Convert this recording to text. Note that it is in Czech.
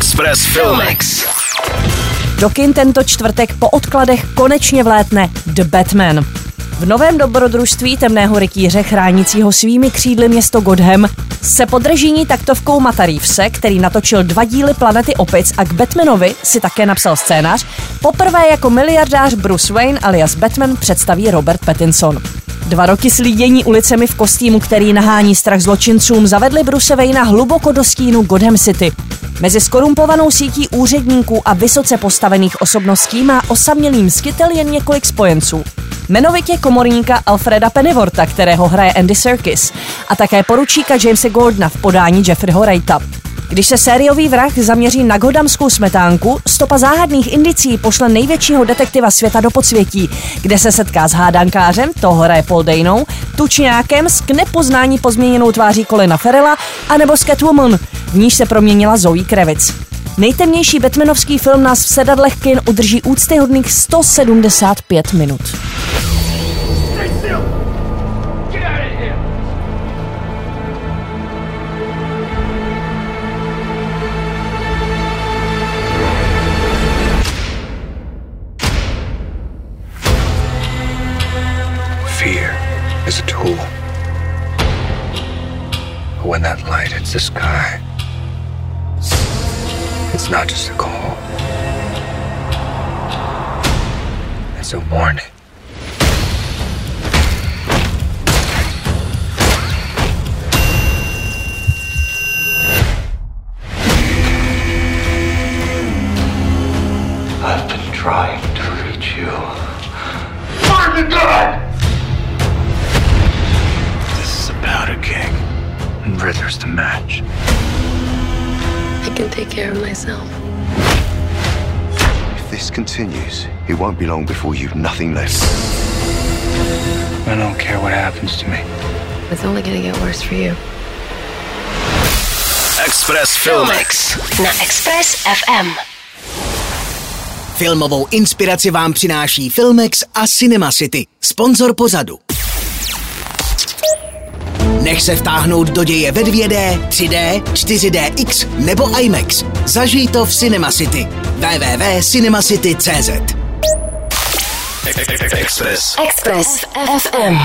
Express Filmex. Do kin tento čtvrtek po odkladech konečně vlétne The Batman. V novém dobrodružství temného rytíře chránícího svými křídly město Godham se podržíní taktovkou Mata Reevese, který natočil dva díly Planety opic a k Batmanovi si také napsal scénář, poprvé jako miliardář Bruce Wayne alias Batman představí Robert Pattinson. Dva roky slídění ulicemi v kostýmu, který nahání strach zločincům, zavedli Bruce Wayna hluboko do stínu Godham City. Mezi skorumpovanou sítí úředníků a vysoce postavených osobností má osamělý skytel jen několik spojenců. Jmenovitě komorníka Alfreda Pennyworta, kterého hraje Andy Serkis, a také poručíka Jamesa Gordona v podání Jeffreyho Wrighta. Když se sériový vrah zaměří na godamskou smetánku, stopa záhadných indicí pošle největšího detektiva světa do podsvětí, kde se setká s hádankářem, toho hraje Paul Dano, tučňákem s k nepoznání pozměněnou tváří Colina Ferrella, anebo s Catwoman, v níž se proměnila Zoe Kravitz. Nejtemnější Batmanovský film nás v sedadlech kin udrží úctyhodných 175 minut. Fear is a tool. When that light hits the sky, it's not just a call. It's a warning. I've been trying to reach you. Find the gun! This is about a king. And Ritter's the match. I can take care of myself. If this continues, it won't be long before you've nothing left. I don't care what happens to me. It's only gonna get worse for you. Express Filmex. Na Express FM. Filmovou inspiraci vám přináší Filmex a Cinema City, sponzor pozadu. Nech se vtáhnout do děje ve 2D, 3D, 4DX nebo IMAX. Zažij to v Cinema City. www.cinemacity.cz Express. Express FM.